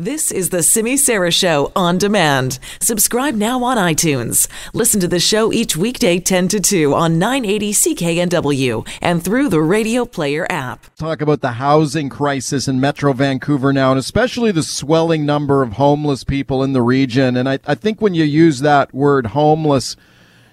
This is the Simi Sara Show on demand. Subscribe now on iTunes. Listen to the show each weekday 10 to 2 on 980 CKNW and through the Radio Player app. Talk about the housing crisis in Metro Vancouver now, and especially the swelling number of homeless people in the region. And I, I think when you use that word homeless,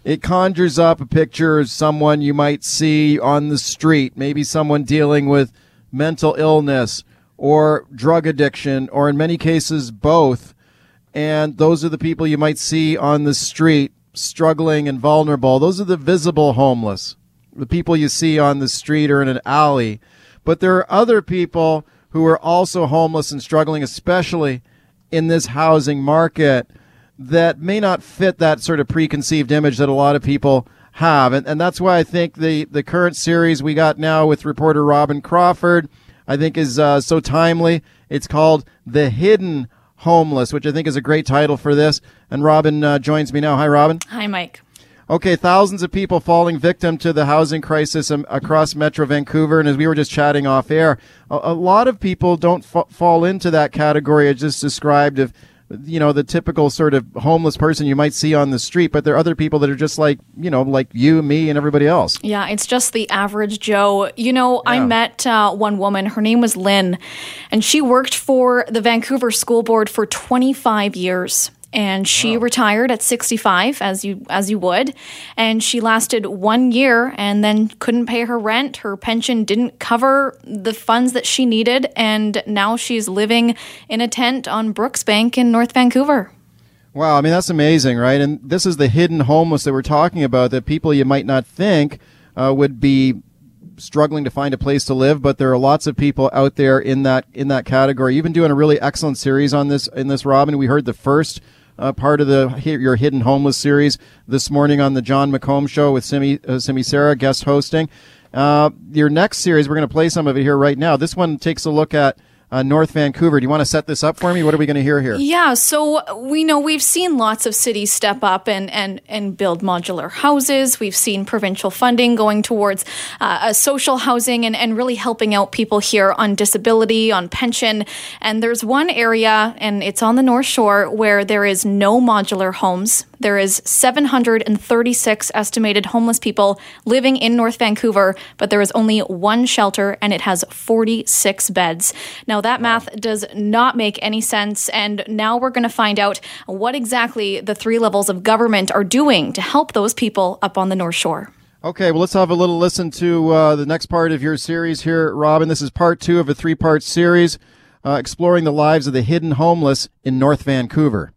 it conjures up a picture of someone you might see on the street, maybe someone dealing with mental illness or drug addiction, or in many cases, both. And those are the people you might see on the street struggling and vulnerable. Those are the visible homeless, the people you see on the street or in an alley. But there are other people who are also homeless and struggling, especially in this housing market, that may not fit that sort of preconceived image that a lot of people have. And, and that's why I think the, the current series we got now with reporter Robin Crawford I think is uh, so timely. It's called The Hidden Homeless, which I think is a great title for this. And Robin uh, joins me now. Hi, Robin. Hi, Mike. Okay, thousands of people falling victim to the housing crisis across Metro Vancouver. And as we were just chatting off air, a, a lot of people don't f- fall into that category I just described of you know the typical sort of homeless person you might see on the street but there are other people that are just like you know like you me and everybody else. Yeah it's just the average joe. You know yeah. i met uh, one woman. Her name was lynn and she worked for the vancouver school board for 25 years and she wow. retired at 65 as you as you would and she lasted 1 year and then couldn't pay her rent her pension didn't cover the funds that she needed and now she's living in a tent on Brooksbank in North Vancouver Wow, I mean that's amazing, right? And this is the hidden homeless that we're talking about that people you might not think uh, would be struggling to find a place to live, but there are lots of people out there in that in that category. You've been doing a really excellent series on this in this, Robin. We heard the first uh, part of the your hidden homeless series this morning on the Jon McComb Show with Simi uh, Simi Sara guest hosting. Uh, your next series, we're going to play some of it here right now. This one takes a look at uh, North Vancouver. Do you want to set this up for me? What are we going to hear here? Yeah, so we know we've seen lots of cities step up and and and build modular houses. We've seen provincial funding going towards uh, social housing and and really helping out people here on disability, on pension. And there's one area, and it's on the North Shore, where there is no modular homes. There is 736 estimated homeless people living in North Vancouver, but there is only one shelter and it has 46 beds. Now, that math does not make any sense. And now we're going to find out what exactly the three levels of government are doing to help those people up on the North Shore. Okay, well, let's have a little listen to uh, the next part of your series here, Robin. This is part two of a three part series uh, exploring the lives of the hidden homeless in North Vancouver.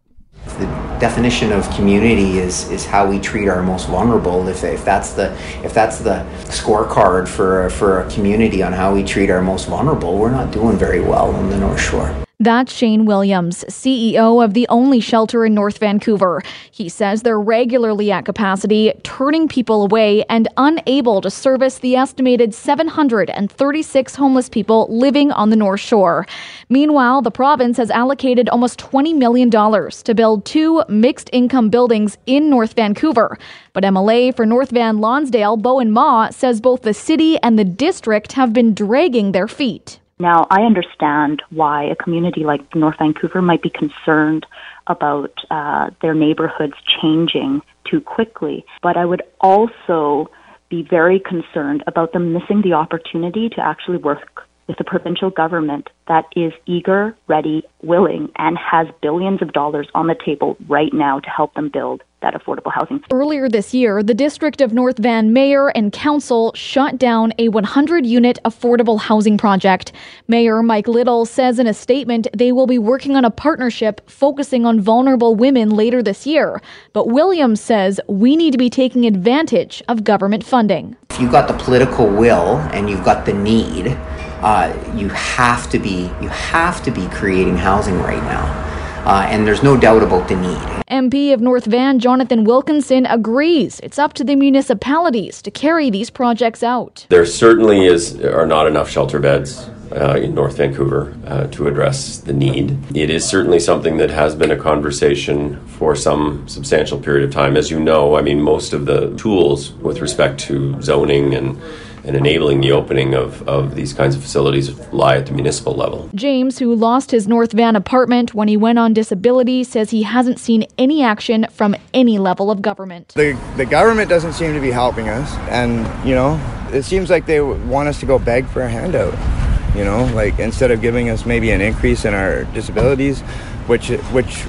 The definition of community is is how we treat our most vulnerable. If, if that's the if that's the scorecard for for a community on how we treat our most vulnerable, we're not doing very well on the North Shore. That's Shayne Williams, CEO of the only shelter in North Vancouver. He says they're regularly at capacity, turning people away and unable to service the estimated 736 homeless people living on the North Shore. Meanwhile, the province has allocated almost $20 million to build two mixed income buildings in North Vancouver. But MLA for North Van Lonsdale, Bowinn Ma, says both the city and the district have been dragging their feet. Now, I understand why a community like North Vancouver might be concerned about uh, their neighborhoods changing too quickly, but I would also be very concerned about them missing the opportunity to actually work with the provincial government that is eager, ready, willing, and has billions of dollars on the table right now to help them build that affordable housing. Earlier this year, the District of North Van Mayor and Council shut down a 100 unit affordable housing project. Mayor Mike Little says in a statement they will be working on a partnership focusing on vulnerable women later this year. But Williams says we need to be taking advantage of government funding. If you've got the political will and you've got the need, uh, you have to be you have to be creating housing right now. Uh, and there's no doubt about the need. MP of North Van Jonathan Wilkinson agrees it's up to the municipalities to carry these projects out. There certainly is are not enough shelter beds uh, in North Vancouver uh, to address the need. It is certainly something that has been a conversation for some substantial period of time. As you know, I mean, most of the tools with respect to zoning and and enabling the opening of, of these kinds of facilities lie at the municipal level. James, who lost his North Van apartment when he went on disability, says he hasn't seen any action from any level of government. The, the government doesn't seem to be helping us, and, you know, it seems like they want us to go beg for a handout. You know, like instead of giving us maybe an increase in our disabilities, which which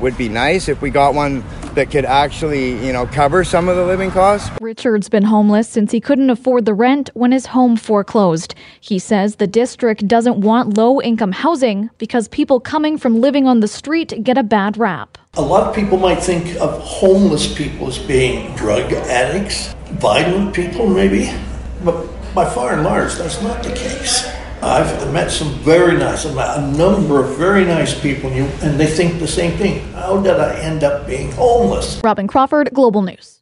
would be nice if we got one that could actually, you know, cover some of the living costs. Richard's been homeless since he couldn't afford the rent when his home foreclosed. He says the district doesn't want low income housing because people coming from living on the street get a bad rap. A lot of people might think of homeless people as being drug addicts, violent people, maybe, but by far and large, that's not the case. I've met some very nice, a number of very nice people, and they think the same thing. How did I end up being homeless? Robin Crawford, Global News.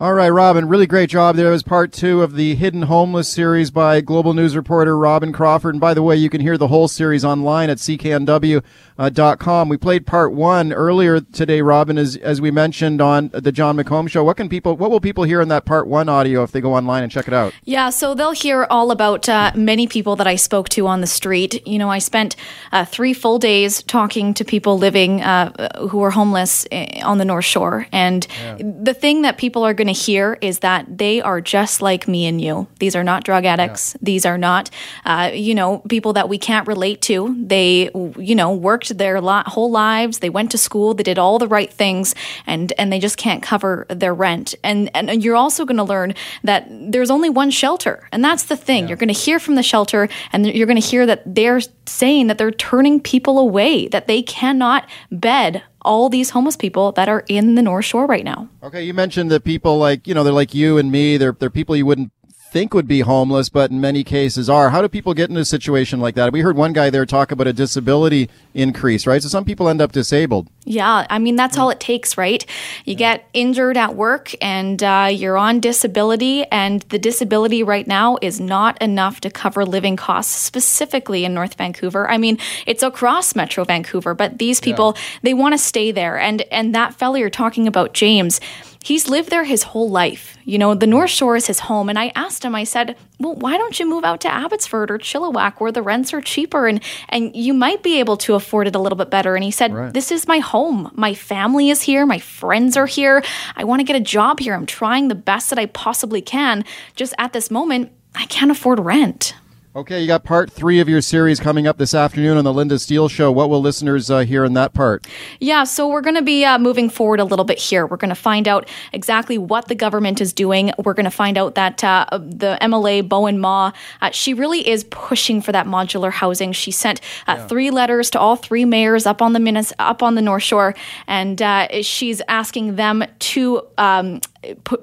All right, Robin, really great job. There was part two of the Hidden Homeless series by Global News reporter Robin Crawford. And by the way, you can hear the whole series online at cknw.com. We played part one earlier today, Robin, as, as we mentioned on the Jon McComb show. What can people, what will people hear in that part one audio if they go online and check it out? Yeah, so they'll hear all about uh, many people that I spoke to on the street. You know, I spent uh, three full days talking to people living uh, who are homeless eh, on the North Shore. And yeah. the thing that people are going going to hear is that they are just like me and you. These are not drug addicts. Yeah. These are not, uh, you know, people that we can't relate to. They, you know, worked their whole lives. They went to school. They did all the right things, and and they just can't cover their rent. And and you're also going to learn that there's only one shelter, and that's the thing. Yeah. You're going to hear from the shelter, and you're going to hear that they're saying that they're turning people away, that they cannot bed all these homeless people that are in the North Shore right now. Okay, you mentioned that people like, you know, they're like you and me. They're, they're people you wouldn't think would be homeless, but in many cases are. How do people get in a situation like that? We heard one guy there talk about a disability increase, right? So some people end up disabled. Yeah, I mean, that's all it takes, right? You get injured at work and uh, you're on disability, and the disability right now is not enough to cover living costs, specifically in North Vancouver. I mean, it's across Metro Vancouver, but these people, yeah. they want to stay there. And, and that fellow you're talking about, James, he's lived there his whole life. You know, the North Shore is his home. And I asked him, I said, well, why don't you move out to Abbotsford or Chilliwack where the rents are cheaper and, and you might be able to afford it a little bit better? And he said, right. this is my home. My family is here. My friends are here. I want to get a job here. I'm trying the best that I possibly can. Just at this moment, I can't afford rent. Okay, you got part three of your series coming up this afternoon on the Linda Steele Show. What will listeners uh, hear in that part? Yeah, so we're going to be uh, moving forward a little bit here. We're going to find out exactly what the government is doing. We're going to find out that uh, the MLA Bowinn Ma, uh, she really is pushing for that modular housing. She sent uh, yeah. three letters to all three mayors up on the Minis- up on the North Shore, and uh, she's asking them to. Um,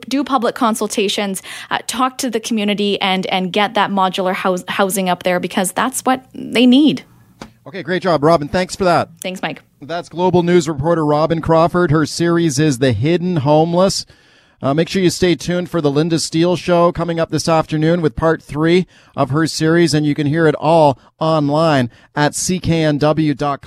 do public consultations, uh, talk to the community, and and get that modular house, housing up there because that's what they need. Okay, great job, Robin. Thanks for that. Thanks, Mike. That's global news reporter Robin Crawford. Her series is The Hidden Homeless. Uh, make sure you stay tuned for the Linda Steele show coming up this afternoon with part three of her series, and you can hear it all online at cknw.com.